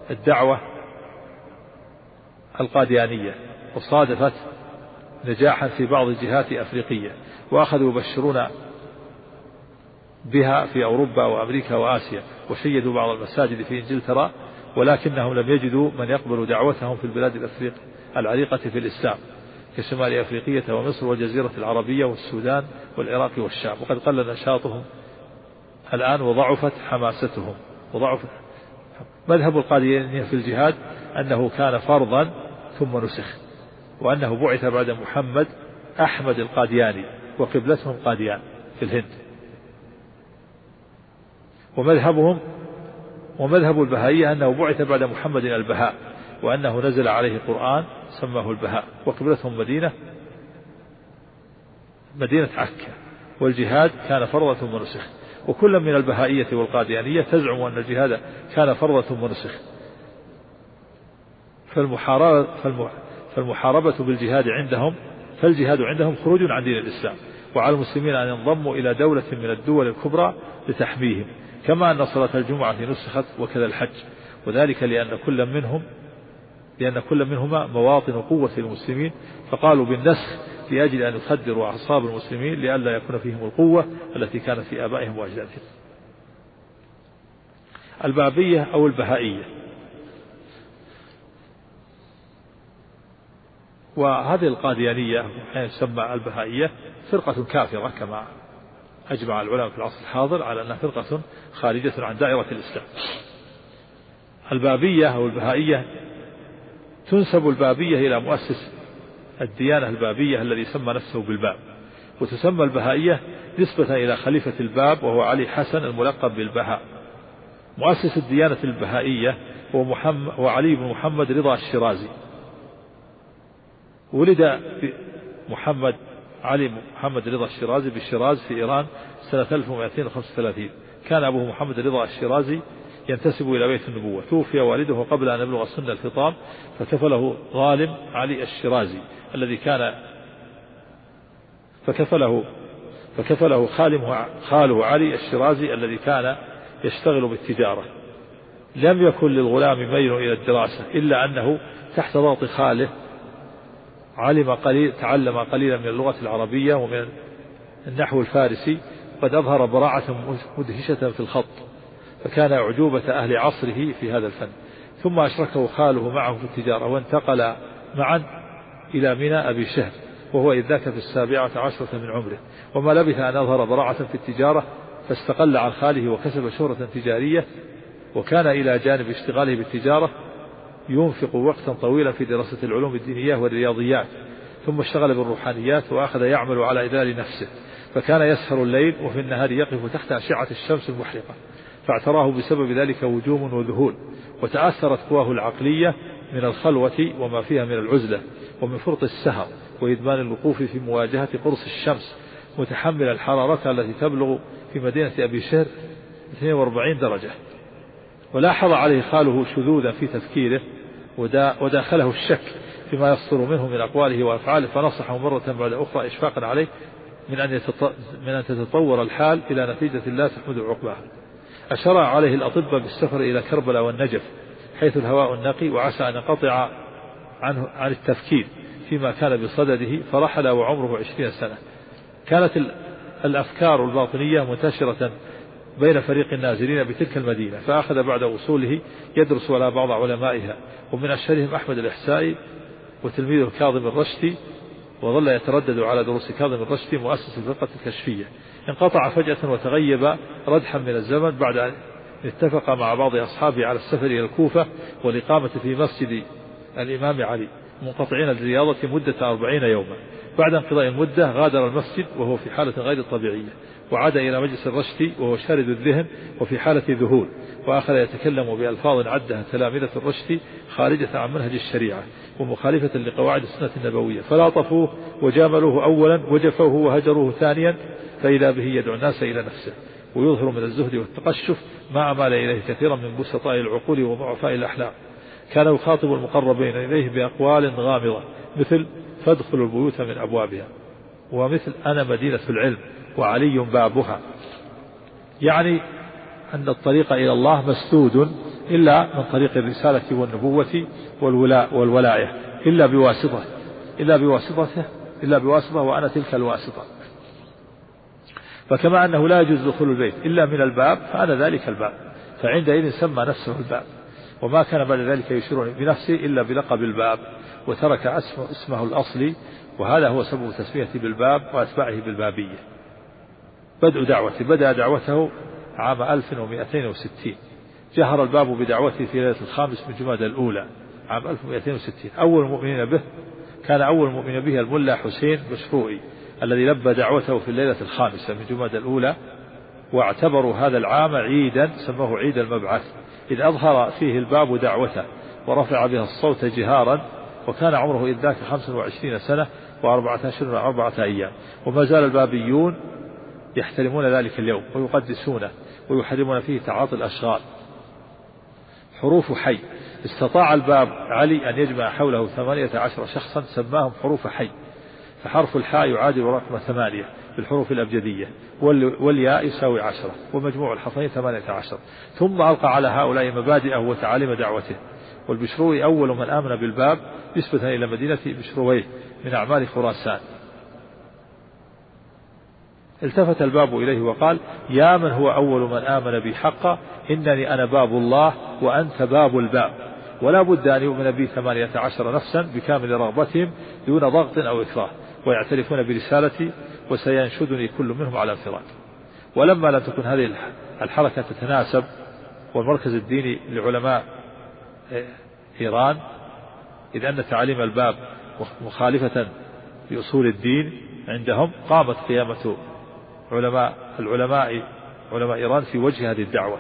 الدعوة القاديانية وصادفت نجاحا في بعض الجهات أفريقية وأخذوا يبشرون بها في أوروبا وأمريكا وآسيا وشيدوا بعض المساجد في إنجلترا ولكنهم لم يجدوا من يقبل دعوتهم في البلاد الأفريق العريقة في الإسلام كشمال أفريقية ومصر والجزيرة العربية والسودان والعراق والشام. وقد قل نشاطهم الآن وضعفت حماستهم. وضعفت مذهب القاديانية في الجهاد أنه كان فرضا ثم نسخ وأنه بعث بعد محمد أحمد القادياني وقبلتهم قاديان في الهند. ومذهبهم ومذهب البهائية أنه بعث بعد محمد البهاء وأنه نزل عليه قرآن سماه البهاء وقبلتهم مدينة مدينة عكا والجهاد كان فرضة ثم نسخ وكل من البهائية والقاديانية تزعم أن الجهاد كان فرضة ثم نسخ فالمحاربة, فالمحاربة بالجهاد عندهم فالجهاد عندهم خروج عن دين الإسلام وعلى المسلمين أن ينضموا إلى دولة من الدول الكبرى لتحميهم. كما أن صلاة الجمعة نسخت وكذا الحج. وذلك لأن كل منهم لأن كل منهما مواطن قوة المسلمين. فقالوا بالنسخ لأجل أن يخدروا أعصاب المسلمين لئلا يكون فيهم القوة التي كانت في آبائهم وأجدادهم. البابية أو البهائية. وهذه القاديانية تسمى البهائية فرقة كافرة كما أجمع العلماء في العصر الحاضر على أنها فرقة خارجة عن دائرة الإسلام. البابية أو البهائية تنسب البابية إلى مؤسس الديانة البابية الذي سمى نفسه بالباب وتسمى البهائية نسبة إلى خليفة الباب وهو علي حسن الملقب بالبهاء. مؤسس الديانة البهائية هو, محمد هو علي بن محمد رضا الشيرازي. ولد محمد علي محمد رضا الشيرازي بالشيراز في إيران سنة 1235 كان أبوه محمد رضا الشيرازي ينتسب إلى بيت النبوة. توفي والده قبل أن يبلغ سن الفطام فكفله غالب علي الشيرازي الذي كان فكفله فكفله خالمه خاله علي الشيرازي الذي كان يشتغل بالتجارة. لم يكن للغلام ميل إلى الدراسة إلا أنه تحت ضغط خاله علم قليل تعلم قليلا من اللغة العربية ومن النحو الفارسي وقد أظهر براعة مدهشة في الخط فكان أعجوبة أهل عصره في هذا الفن. ثم أشركه خاله معه في التجارة وانتقل معا إلى منى أبي شهر وهو إذ ذاك في السابعة عشرة من عمره. وما لبث أن أظهر براعة في التجارة فاستقل عن خاله وكسب شهرة تجارية وكان إلى جانب اشتغاله بالتجارة ينفق وقتا طويلا في دراسة العلوم الدينية والرياضيات ثم اشتغل بالروحانيات وأخذ يعمل على إذلال نفسه فكان يسهر الليل وفي النهار يقف تحت أشعة الشمس المحرقة فاعتراه بسبب ذلك وجوم وذهول وتأثرت قواه العقلية من الخلوة وما فيها من العزلة ومن فرط السهر وإدمان الوقوف في مواجهة قرص الشمس متحمل الحرارة التي تبلغ في مدينة أبي شهر 42 درجة. ولاحظ عليه خاله شذوذا في تفكيره وداخله الشك فيما يصدر منه من أقواله وأفعاله فنصحه مرة بعد أخرى إشفاقا عليه من أن, من أن تتطور الحال إلى نتيجة لا تحمد عقباها. أشرع عليه الأطباء بالسفر إلى كربلاء والنجف حيث الهواء النقي وعسى أن ينقطع عنه عن التفكير فيما كان بصدده فرحل وعمره عشرين سنة. كانت الأفكار الباطنية منتشرة بين فريق النازلين بتلك المدينة فأخذ بعد وصوله يدرس على بعض علمائها ومن أشهرهم أحمد الإحسائي وتلميذه كاظم الرشدي وظل يتردد على دروس كاظم الرشدي مؤسس الفرقة الكشفية. انقطع فجأة وتغيب ردحا من الزمن بعد أن اتفق مع بعض أصحابه على السفر إلى الكوفة والإقامة في مسجد الإمام علي منقطعين للرياضة مدة أربعين يوما. بعد انقضاء المدة غادر المسجد وهو في حالة غير طبيعية وعاد إلى مجلس الرشد وهو شارد الذهن وفي حالة ذهول وأخذ يتكلم بألفاظ عدها تلامذة الرشد خارجة عن منهج الشريعة ومخالفة لقواعد السنة النبوية فلاطفوه وجاملوه أولا وجفوه وهجروه ثانيا فإذا به يدعو الناس إلى نفسه ويظهر من الزهد والتقشف ما أمال إليه كثيرا من بسطاء العقول وضعفاء الأحلام. كان يخاطب المقربين إليه بأقوال غامضة مثل فادخلوا البيوت من أبوابها. ومثل أنا مدينة العلم وعلي بابها. يعني أن الطريق إلى الله مسدود إلا من طريق الرسالة والنبوة والولاء والولاية إلا بواسطة إلا بواسطته إلا بواسطة وأنا تلك الواسطة. فكما أنه لا يجوز دخول البيت إلا من الباب فأنا ذلك الباب فعندئذ سمى نفسه الباب. وما كان بعد ذلك يشير بنفسه إلا بلقب الباب وترك اسمه, الأصلي وهذا هو سبب تسميته بالباب وأتباعه بالبابية. بدء دعوته بدأ دعوته عام 1260 جهر الباب بدعوته في ليلة الخامس من جماد الأولى عام 1260 أول المؤمنين به كان أول المؤمن به الملا حسين مشروعي الذي لبى دعوته في الليلة الخامسة من جماد الأولى واعتبروا هذا العام عيدا سموه عيد المبعث. إذ أظهر فيه الباب دعوته ورفع بها الصوت جهارا وكان عمره إذ ذاك خمسا وعشرين سنة وأربعة أشهر وأربعة أيام. وما زال البابيون يحترمون ذلك اليوم ويقدسونه ويحرمون فيه تعاطي الأشغال. حروف حي. استطاع الباب علي أن يجمع حوله ثمانية عشر شخصا سماهم حروف حي. فحرف الحاء يعادل رقم ثمانية. بالحروف الأبجدية. والياء يساوي عشرة ومجموع الحرفين ثمانية عشر. ثم ألقى على هؤلاء مبادئه وتعاليم دعوته. والبشروي أول من آمن بالباب نسبة إلى مدينة بشرويه من أعمال خراسان. التفت الباب إليه وقال يا من هو أول من آمن بي حقا إنني أنا باب الله وأنت باب الباب. ولا بد أن يؤمن بي ثمانية عشر نفسا بكامل رغبتهم دون ضغط أو إكراه. ويعترفون برسالتي وسينشدني كل منهم على انفراد ولما لم تكن هذه الحركة تتناسب والمركز الديني لعلماء إيران إذ أن تعاليم الباب مخالفة لأصول الدين عندهم قامت قيامة علماء العلماء علماء إيران في وجه هذه الدعوة.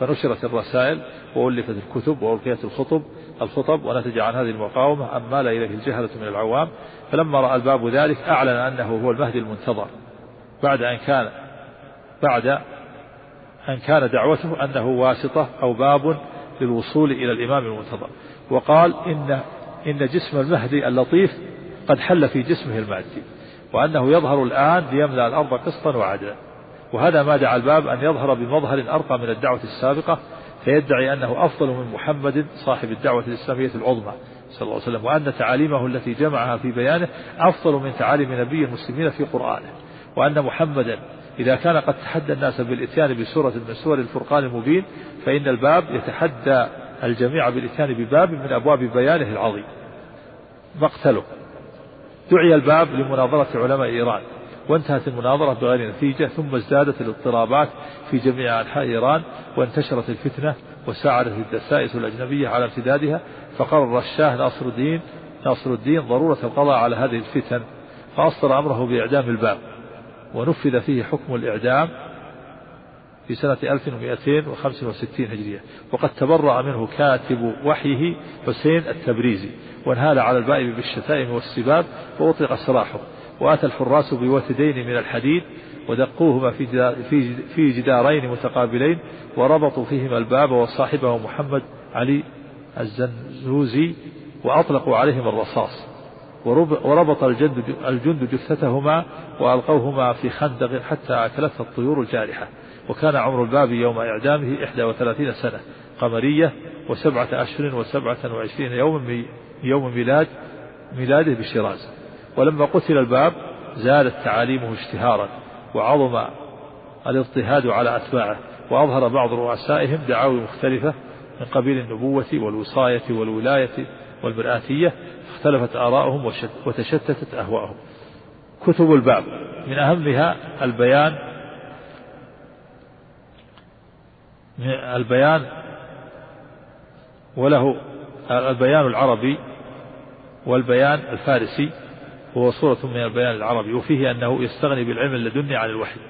فنشرت الرسائل وألفت الكتب وألقيت الخطب الخطب ونتج عن هذه المقاومة أن مال إليه الجهلة من العوام. فلما رأى الباب ذلك أعلن أنه هو المهدي المنتظر. بعد أن كان بعد أن كان دعوته أنه واسطة أو باب للوصول إلى الإمام المنتظر. وقال إن إن جسم المهدي اللطيف قد حل في جسمه المادي وأنه يظهر الآن ليملأ الأرض قسطا وعدلا. وهذا ما دعا الباب أن يظهر بمظهر أرقى من الدعوة السابقة فيدعي أنه أفضل من محمد صاحب الدعوة الإسلامية العظمى صلى الله عليه وسلم وأن تعاليمه التي جمعها في بيانه أفضل من تعاليم نبي المسلمين في قرآنه وأن محمدا إذا كان قد تحدى الناس بالإتيان بسورة من سور الفرقان المبين فإن الباب يتحدى الجميع بالإتيان بباب من أبواب بيانه العظيم. مقتله. دعي الباب لمناظرة علماء إيران. وانتهت المناظرة بغير نتيجة ثم ازدادت الاضطرابات في جميع أنحاء إيران وانتشرت الفتنة وساعدت الدسائس الأجنبية على امتدادها فقرر الشاه ناصر الدين ناصر الدين ضرورة القضاء على هذه الفتن فأصدر أمره بإعدام الباب. ونفذ فيه حكم الإعدام في سنة 1265 هجرية. وقد تبرأ منه كاتب وحيه حسين التبريزي وانهال على البائب بالشتائم والسباب وأطلق سراحه. وأتى الحراس بوتدين من الحديد ودقوهما في في جدارين متقابلين وربطوا فيهما الباب وصاحبه محمد علي الزنوزي وأطلقوا عليهما الرصاص. وربط الجند الجند جثتهما وألقوهما في خندق حتى أكلتها الطيور الجارحة. وكان عمر الباب يوم إعدامه إحدى وثلاثين سنة قمرية وسبعة أشهر وسبعة وعشرين يوما يوم ميلاد ميلاده بشيراز. ولما قتل الباب زادت تعاليمه اشتهارا وعظم الاضطهاد على أتباعه وأظهر بعض رؤسائهم دعاوي مختلفة من قبيل النبوة والوصاية والولاية والمرآتية اختلفت آراؤهم وتشتتت أهواءهم. كتب الباب من أهمها البيان البيان وله البيان العربي والبيان الفارسي هو صورة من البيان العربي وفيه أنه يستغني بالعلم اللدني عن الوحي.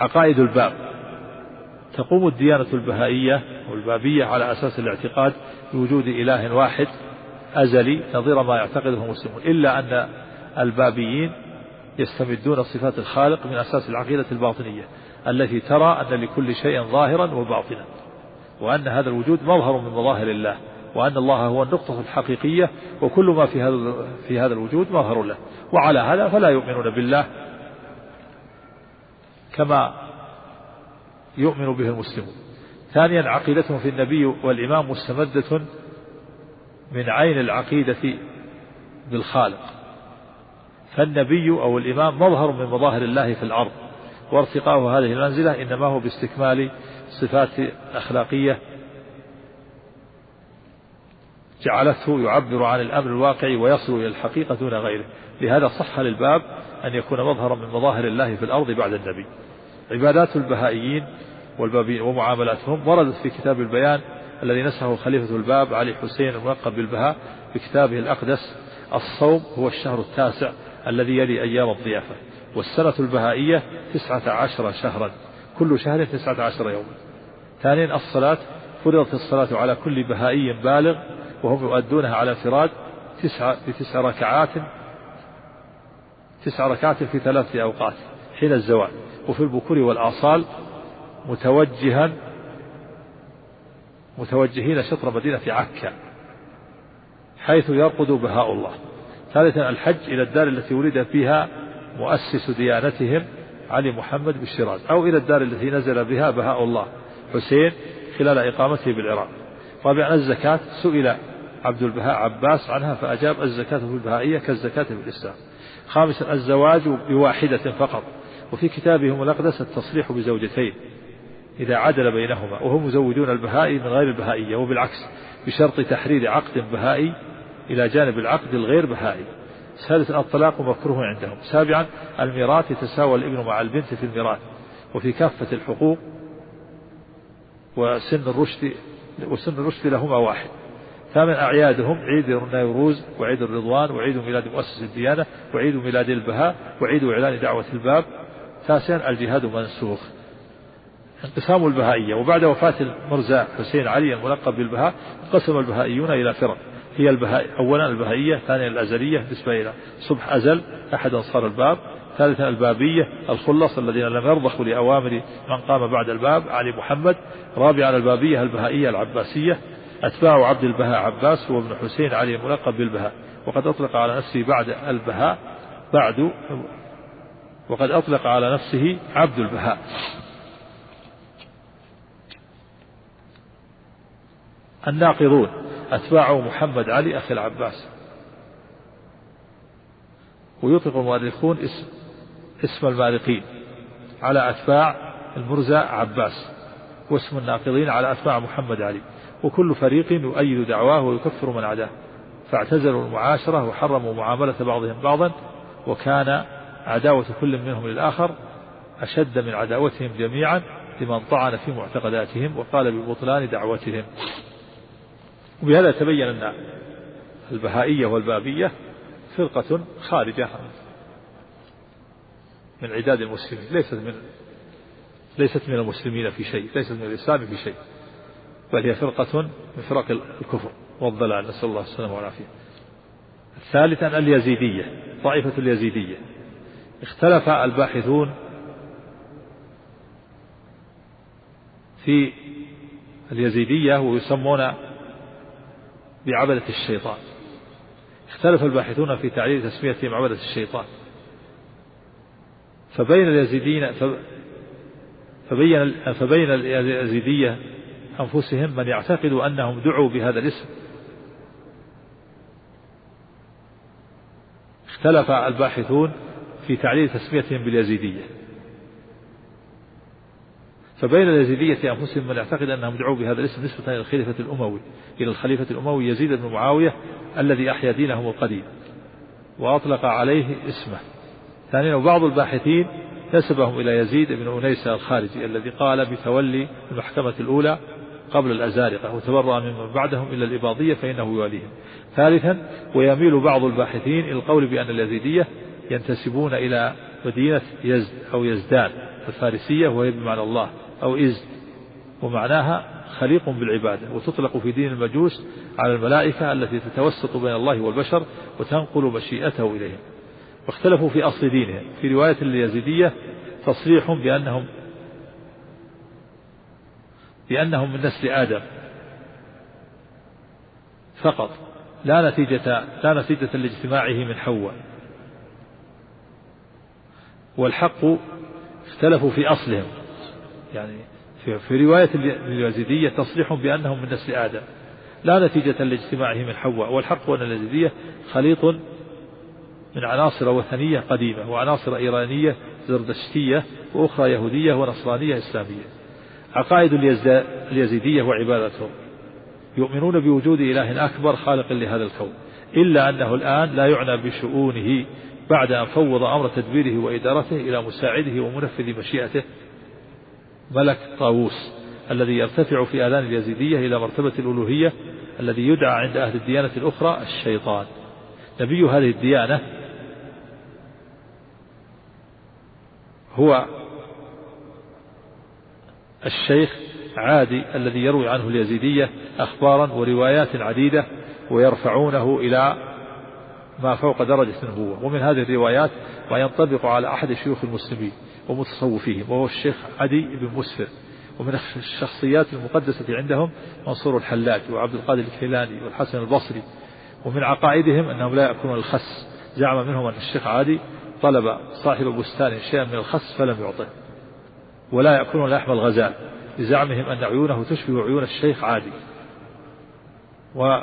عقائد الباب. تقوم الديانة البهائية والبابية على أساس الاعتقاد بوجود إله واحد أزلي نظير ما يعتقده المسلمون إلا أن البابيين يستمدون صفات الخالق من أساس العقيدة الباطنية التي ترى أن لكل شيء ظاهرا وباطنا وأن هذا الوجود مظهر من مظاهر الله وأن الله هو النقطة الحقيقية وكل ما في هذا في هذا الوجود مظهر له. وعلى هذا فلا يؤمنون بالله كما يؤمن به المسلمون. ثانيا عقيدتهم في النبي والإمام مستمدة من عين العقيدة بالخالق. فالنبي أو الإمام مظهر من مظاهر الله في الأرض وارتقاء هذه المنزلة إنما هو باستكمال صفات أخلاقية جعلته يعبر عن الأمر الواقعي ويصل إلى الحقيقة دون غيره. لهذا صح للباب أن يكون مظهرا من مظاهر الله في الأرض بعد النبي. عبادات البهائيين والبابين ومعاملاتهم وردت في كتاب البيان الذي نسخه خليفة الباب علي حسين الملقب بالبهاء بكتابه الأقدس. الصوم هو الشهر التاسع الذي يلي أيام الضيافة والسنة البهائية تسعة عشر شهرا كل شهر تسعة عشر يوما. ثانيا الصلاة. فرضت الصلاة على كل بهائي بالغ وهم يؤدونها على فراد تسع بتسع ركعات تسع ركعات في ثلاث أوقات حين الزوال وفي البكور والآصال متوجها متوجهين شطر مدينة عكا حيث يرقد بهاء الله. ثالثا الحج إلى الدار التي ولد فيها مؤسس ديانتهم علي محمد بالشيراز أو إلى الدار التي نزل بها بهاء الله حسين خلال إقامته بالعراق. رابعا الزكاة سئل عبد البهاء عباس عنها فأجاب الزكاة في البهائية كالزكاة في الإسلام. خامسا الزواج بواحدة فقط. وفي كتابهم الأقدس التصريح بزوجتين إذا عدل بينهما وهم مزودون البهائي من غير البهائية وبالعكس بشرط تحرير عقد بهائي إلى جانب العقد الغير بهائي. سادسا الطلاق مكروه عندهم. سابعا الميراث يتساوى الابن مع البنت في الميراث. وفي كافة الحقوق وسن الرشد وسن الرشد لهما واحد. ثامن أعيادهم عيد النيروز وعيد الرضوان وعيد ميلاد مؤسس الديانة وعيد ميلاد البهاء وعيد إعلان دعوة الباب. تاسعا الجهاد منسوخ. انقسام البهائية. وبعد وفاة المرزا حسين علي الملقب بالبهاء انقسم البهائيون إلى فرق. هي البهاء أولا البهائية ثانيا الأزلية بالنسبة إلى صبح أزل أحد أنصار الباب. ثالثا البابية الخلص الذين لم يرضخوا لأوامر من قام بعد الباب علي محمد. رابعا البابية البهائية العباسية. أتباع عبد البهاء عباس هو ابن حسين علي الملقب بالبهاء وقد أطلق على نفسه بعد البهاء بعد وقد أطلق على نفسه عبد البهاء. الناقضون أتباع محمد علي أخي العباس. ويطلق المؤرخون اسم اسم المالقين على أتباع المرزا عباس واسم الناقضين على أتباع محمد علي. وكل فريق يؤيد دعواه ويكفر من عداه. فاعتزلوا المعاشرة وحرموا معاملة بعضهم بعضا وكان عداوة كل منهم للآخر أشد من عداوتهم جميعا لمن طعن في معتقداتهم وقال ببطلان دعوتهم. وبهذا تبين أن البهائية والبابية فرقة خارجة من عداد المسلمين ليست من ليست من المسلمين في شيء ليست من الإسلام في شيء. بل هي فرقة من فرق الكفر والضلال. نسأل الله السلامة والعافية. ثالثا اليزيدية طائفة اليزيدية. اختلف الباحثون في اليزيدية ويسمون بعبدة الشيطان. اختلف الباحثون في تعليل تسميتهم عبدة الشيطان. فبين اليزيدين فبين فبين اليزيدية أنفسهم من يعتقد أنهم دعوا بهذا الاسم. اختلف الباحثون في تعليل تسميتهم باليزيدية. فبين اليزيدية أنفسهم من يعتقد أنهم دعوا بهذا الاسم نسبة إلى الخليفة الأموي. إلى الخليفة الأموي يزيد بن معاوية الذي أحيا دينهم القديم. وأطلق عليه اسمه. ثانيا وبعض الباحثين نسبهم إلى يزيد بن أنيسة الخارجي الذي قال بتولي المحكمة الأولى قبل الأزارقة وتبرأ ممن بعدهم إلى الإباضية فإنه يواليهم. ثالثا ويميل بعض الباحثين إلى القول بأن اليزيدية ينتسبون إلى مدينة يزد أو يزدان الفارسية وهي بمعنى الله أو إز ومعناها خليق بالعبادة وتطلق في دين المجوس على الملائكة التي تتوسط بين الله والبشر وتنقل مشيئته إليهم. واختلفوا في أصل دينهم. في رواية اليزيدية تصريح بأنهم بأنهم من نسل آدم. فقط. لا نتيجة لا نتيجة لاجتماعه من حواء. والحق اختلفوا في أصلهم. يعني في, في رواية اليزيدية تصريح بأنهم من نسل آدم. لا نتيجة لاجتماعه من حواء. والحق أن اليزيدية خليط من عناصر وثنية قديمة وعناصر إيرانية زردشتية وأخرى يهودية ونصرانية إسلامية. عقائد اليزيدية وعبادتهم يؤمنون بوجود إله أكبر خالق لهذا الكون إلا أنه الآن لا يعنى بشؤونه بعد أن فوض أمر تدبيره وإدارته إلى مساعده ومنفذ مشيئته. ملك طاووس الذي يرتفع في آذان اليزيدية إلى مرتبة الألوهية الذي يدعى عند أهل الديانة الأخرى الشيطان. نبي هذه الديانة هو الشيخ عادي الذي يروي عنه اليزيدية أخبارا وروايات عديدة ويرفعونه إلى ما فوق درجة النبوة. ومن هذه الروايات ما ينطبق على أحد شيوخ المسلمين ومتصوفيهم وهو الشيخ عدي بن مسفر. ومن الشخصيات المقدسة عندهم منصور الحلاج وعبد القادر الكيلاني والحسن البصري. ومن عقائدهم أنهم لا يأكلون الخس. زعم منهم أن الشيخ عادي طلب صاحب بستان شيئا من الخس فلم يعطه. ولا يأكلون لحم الغزال لزعمهم أن عيونه تشبه عيون الشيخ عادي.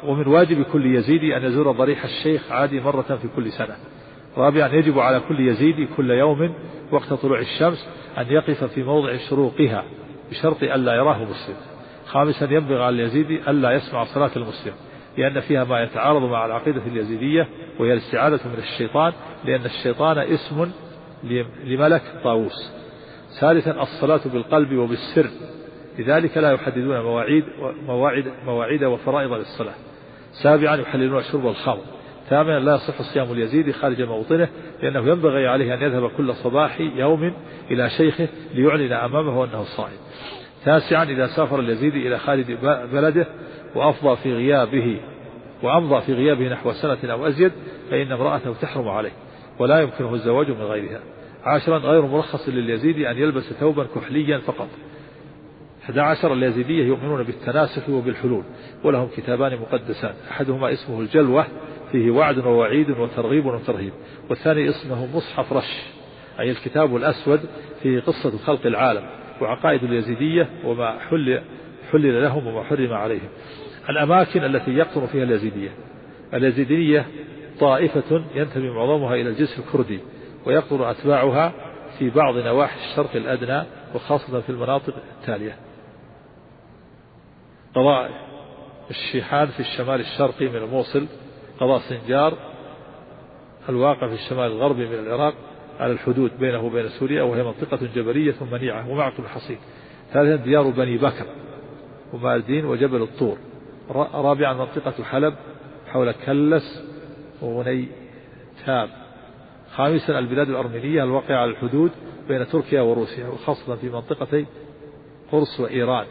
ومن واجب كل يزيدي أن يزور ضريح الشيخ عادي مرة في كل سنة. رابعا يجب على كل يزيدي كل يوم وقت طلوع الشمس أن يقف في موضع شروقها بشرط ألا يراه مسلم. خامسا ينبغي على اليزيدي ألا يسمع صلاة المسلم لأن فيها ما يتعارض مع العقيدة اليزيدية وهي الاستعاذة من الشيطان لأن الشيطان اسم لملك طاووس. ثالثا الصلاة بالقلب وبالسر. لذلك لا يحددون مواعيد مواعيد مواعيد وفرائض للصلاة. سابعا يحللون شرب الخمر ثامنا لا يصح صيام اليزيد خارج موطنه لأنه ينبغي عليه أن يذهب كل صباح يوم إلى شيخه ليعلن أمامه أنه صائم. تاسعا إذا سافر اليزيد إلى خارج بلده وأفضى في غيابه وأمضى في غيابه نحو سنة أو أزيد فإن امرأته تحرم عليه ولا يمكنه الزواج من غيرها. عاشرا غير مرخص لليزيد أن يلبس ثوبا كحليا فقط. 11 اليزيدية يؤمنون بالتناسخ وبالحلول ولهم كتابان مقدسان. أحدهما اسمه الجلوة فيه وعد ووعيد وترغيب وترهيب. والثاني اسمه مصحف رش أي الكتاب الأسود فيه قصة خلق العالم وعقائد اليزيدية وما حل حلل لهم وما حرم عليهم. الأماكن التي يقطن فيها اليزيدية. اليزيدية طائفة ينتمي معظمها إلى الجنس الكردي. ويقطن أتباعها في بعض نواحي الشرق الأدنى وخاصة في المناطق التالية. قضاء الشيحان في الشمال الشرقي من الموصل قضاء سنجار الواقع في الشمال الغربي من العراق على الحدود بينه وبين سوريا وهي منطقة جبلية منيعة ومعقل حصين ثالثا ديار بني بكر ومالدين وجبل الطور. رابعا منطقة حلب حول كلس وغني تاب خامسا البلاد الأرمينية الواقعة على الحدود بين تركيا وروسيا وخاصة في منطقتي قرص وإيران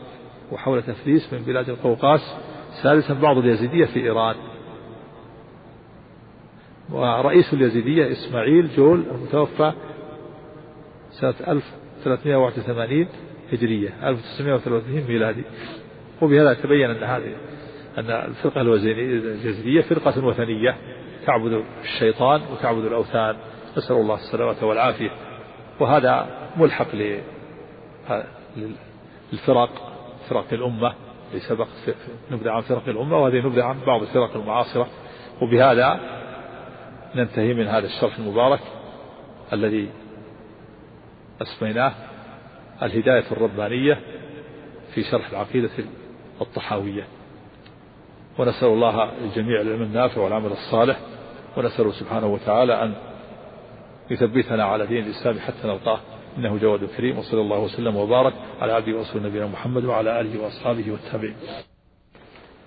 وحول تفليس من بلاد القوقاس سادسا بعض اليزيدية في إيران. ورئيس اليزيدية إسماعيل جول المتوفى سنة 1381 هجرية 1930 ميلادي. وبهذا تبين أن هذه أن الفرقة اليزيدية فرقة وثنية. تعبد الشيطان وتعبد الأوثان. نسأل الله السلامة والعافية. وهذا ملحق للفرق فرق الأمة. لسبق نبدأ عن فرق الأمة وهذه نبدأ عن بعض الفرق المعاصرة. وبهذا ننتهي من هذا الشرح المبارك الذي أسميناه الهداية الربانية في شرح العقيدة الطحاوية. ونسأل الله الجميع العلم النافع والعمل الصالح ونسأله سبحانه وتعالى أن يثبتنا على دين الإسلام حتى نلقاه. إنه جواد كريم وصلى الله وسلم وبارك على عبده ورسول نبينا محمد وعلى آله وأصحابه والتابعين.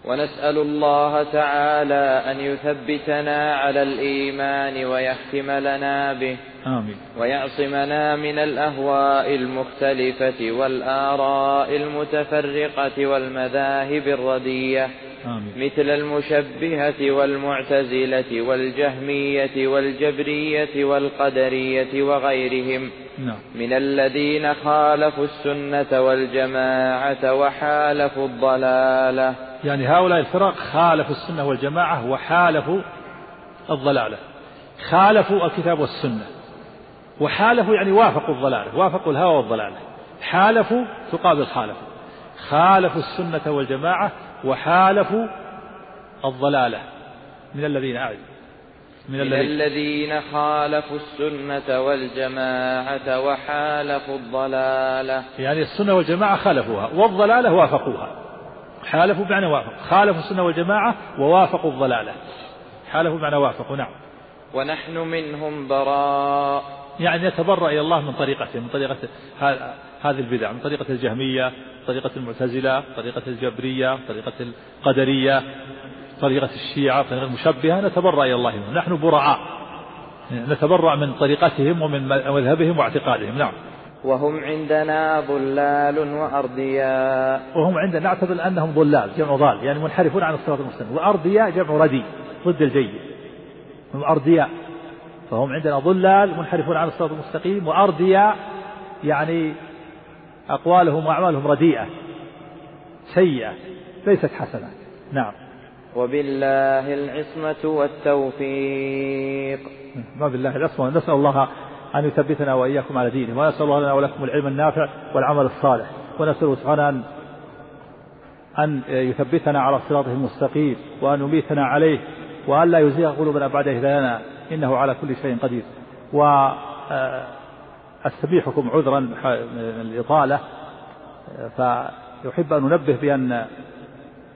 ونسأل الله تعالى أن يثبتنا على الإيمان ويختم لنا به. آمين. ويعصمنا من الأهواء المختلفة والآراء المتفرقة والمذاهب الردية. آمين. مثل المشبهة والمعتزلة والجهمية والجبرية والقدرية وغيرهم. نعم. من الذين خالفوا السنة والجماعة وحالفوا الضلالة. يعني هؤلاء الفرق خالفوا السنة والجماعة وحالفوا الضلالة. خالفوا الكتاب والسنة. وحالفوا يعني وافقوا الضلالة وافقوا الهوى والضلالة. حالفوا تقابل خالفوا خالفوا السنة والجماعة وحالفوا الضلالة. من الذين أعلم من, من الذين خالفوا السنة والجماعة وحالفوا الضلالة. يعني السنة والجماعة خالفوها والضلالة وافقوها. حالفوا بمعنى وافق. خالفوا السنة والجماعة ووافقوا الضلالة. حالفوا بمعنى وافقوا نعم. ونحن منهم براء. يعني يتبرأ إلى الله من طريقته من طريقة هذه البدع من طريقة الجهمية طريقة المعتزلة طريقة الجبرية طريقة القدرية طريقة الشيعة طريقة المشبهة نتبرأ إلى الله منهم. نحن براء. نتبرأ من طريقتهم ومن مذهبهم واعتقادهم. نعم. وهم عندنا ضلال وأرضياء. وهم عندنا نعتبر أنهم ضلال جمع ضال يعني منحرفون عن الصراط المستقيم. وأرضياء جمع ردي ضد الجيد. هم أرضياء. فهم عندنا ضلال منحرفون عن الصراط المستقيم وأرضياء يعني أقوالهم وأعمالهم رديئة سيئة ليست حسنة. نعم. وبالله العصمة والتوفيق. ما بالله العصمة. نسأل الله أن يثبتنا وإياكم على دينه ونسأل الله لنا ولكم العلم النافع والعمل الصالح ونسأله سبحانه أن أن يثبتنا على صراطه المستقيم وأن يميتنا عليه وأن لا يزيغ قلوبنا بعد هدايانا إنه على كل شيء قدير. وأستبيحكم عذرا الإطالة فيحب أن ننبه بأن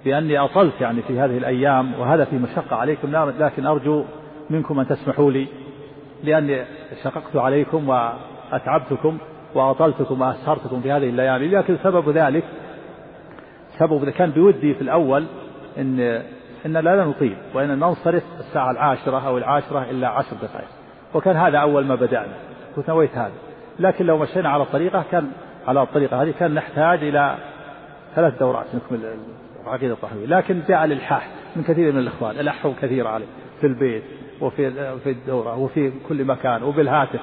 بأني أطلت يعني في هذه الأيام وهذا في مشقة عليكم لكن أرجو منكم أن تسمحوا لي لأني شققت عليكم وأتعبتكم وأطلتكم وأسهرتكم في هذه الليالي لكن سبب ذلك سبب كان بودي في الأول إن إن لا نطيل وإن ننصرف الساعة العاشرة أو العاشرة إلا عشر دقائق. وكان هذا أول ما بدأنا كنت نويت هذا. لكن لو مشينا على الطريقة كان على الطريقة هذه كان نحتاج إلى ثلاث دورات نكمل العقيدة الطحوية لكن جاء الإلحاح من كثير من الإخوان ألحوا كثير عليه في البيت وفي في الدورة وفي كل مكان وبالهاتف.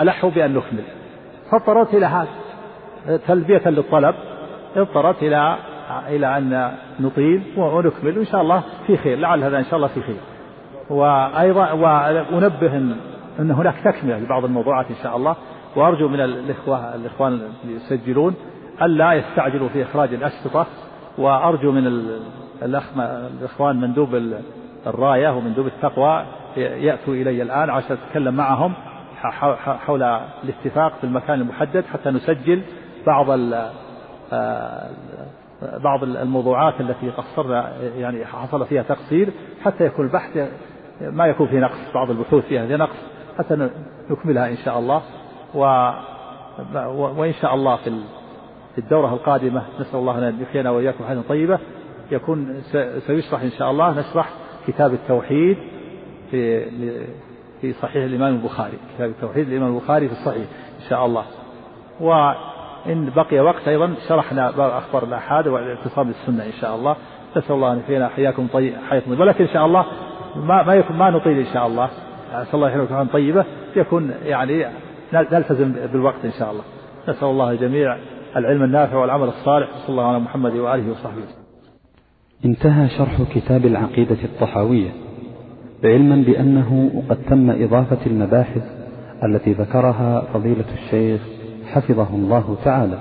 ألحوا بأن نكمل. فاضطررت إلى هذا. تلبية للطلب. اضطررت إلى إلى أن نطيل ونكمل. وإن شاء الله في خير. لعل هذا إن شاء الله في خير. وأيضا وأنبه أن, أن هناك تكملة لبعض الموضوعات إن شاء الله. وأرجو من الإخوة الإخوان اللي يسجلون ألا يستعجلوا في إخراج الأشرطة وأرجو من الإخوان مندوب الراية ومندوب التقوى يأتوا إلي الآن عشان أتكلم معهم حول الاتفاق في المكان المحدد حتى نسجل بعض آه، بعض الموضوعات التي قصرنا يعني حصل فيها تقصير حتى يكون البحث ما يكون في نقص بعض البحوث فيها في نقص حتى نكملها إن شاء الله. و وإن شاء الله في الدورة القادمة نسأل الله أن يحيينا وإياكم حياة طيبة. يكون سيشرح إن شاء الله نشرح كتاب التوحيد في في صحيح الإمام البخاري. كتاب التوحيد الإمام البخاري في الصحيح إن شاء الله. وإن بقي وقت أيضا شرحنا باب أخبار الآحاد والاعتصام بالسنة إن شاء الله. نسأل الله أن يحيينا حياكم طيب حياة طيبة. ولكن إن شاء الله ما ما يكون ما نطيل إن شاء الله. نسأل الله يحييكم طيبة. يكون يعني نلتزم بالوقت إن شاء الله. نسأل الله الجميع العلم النافع والعمل الصالح. صلى الله على محمد وآله وصحبه انتهى شرح كتاب العقيدة الطحاوية علما بأنه قد تم إضافة المباحث التي ذكرها فضيلة الشيخ حفظه الله تعالى.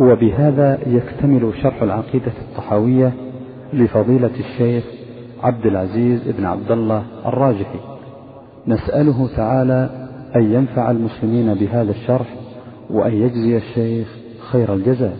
وبهذا يكتمل شرح العقيدة الطحاوية لفضيلة الشيخ عبد العزيز بن عبد الله الراجحي. نسأله تعالى أن ينفع المسلمين بهذا الشرح وأن يجزي الشيخ خير الجزاء.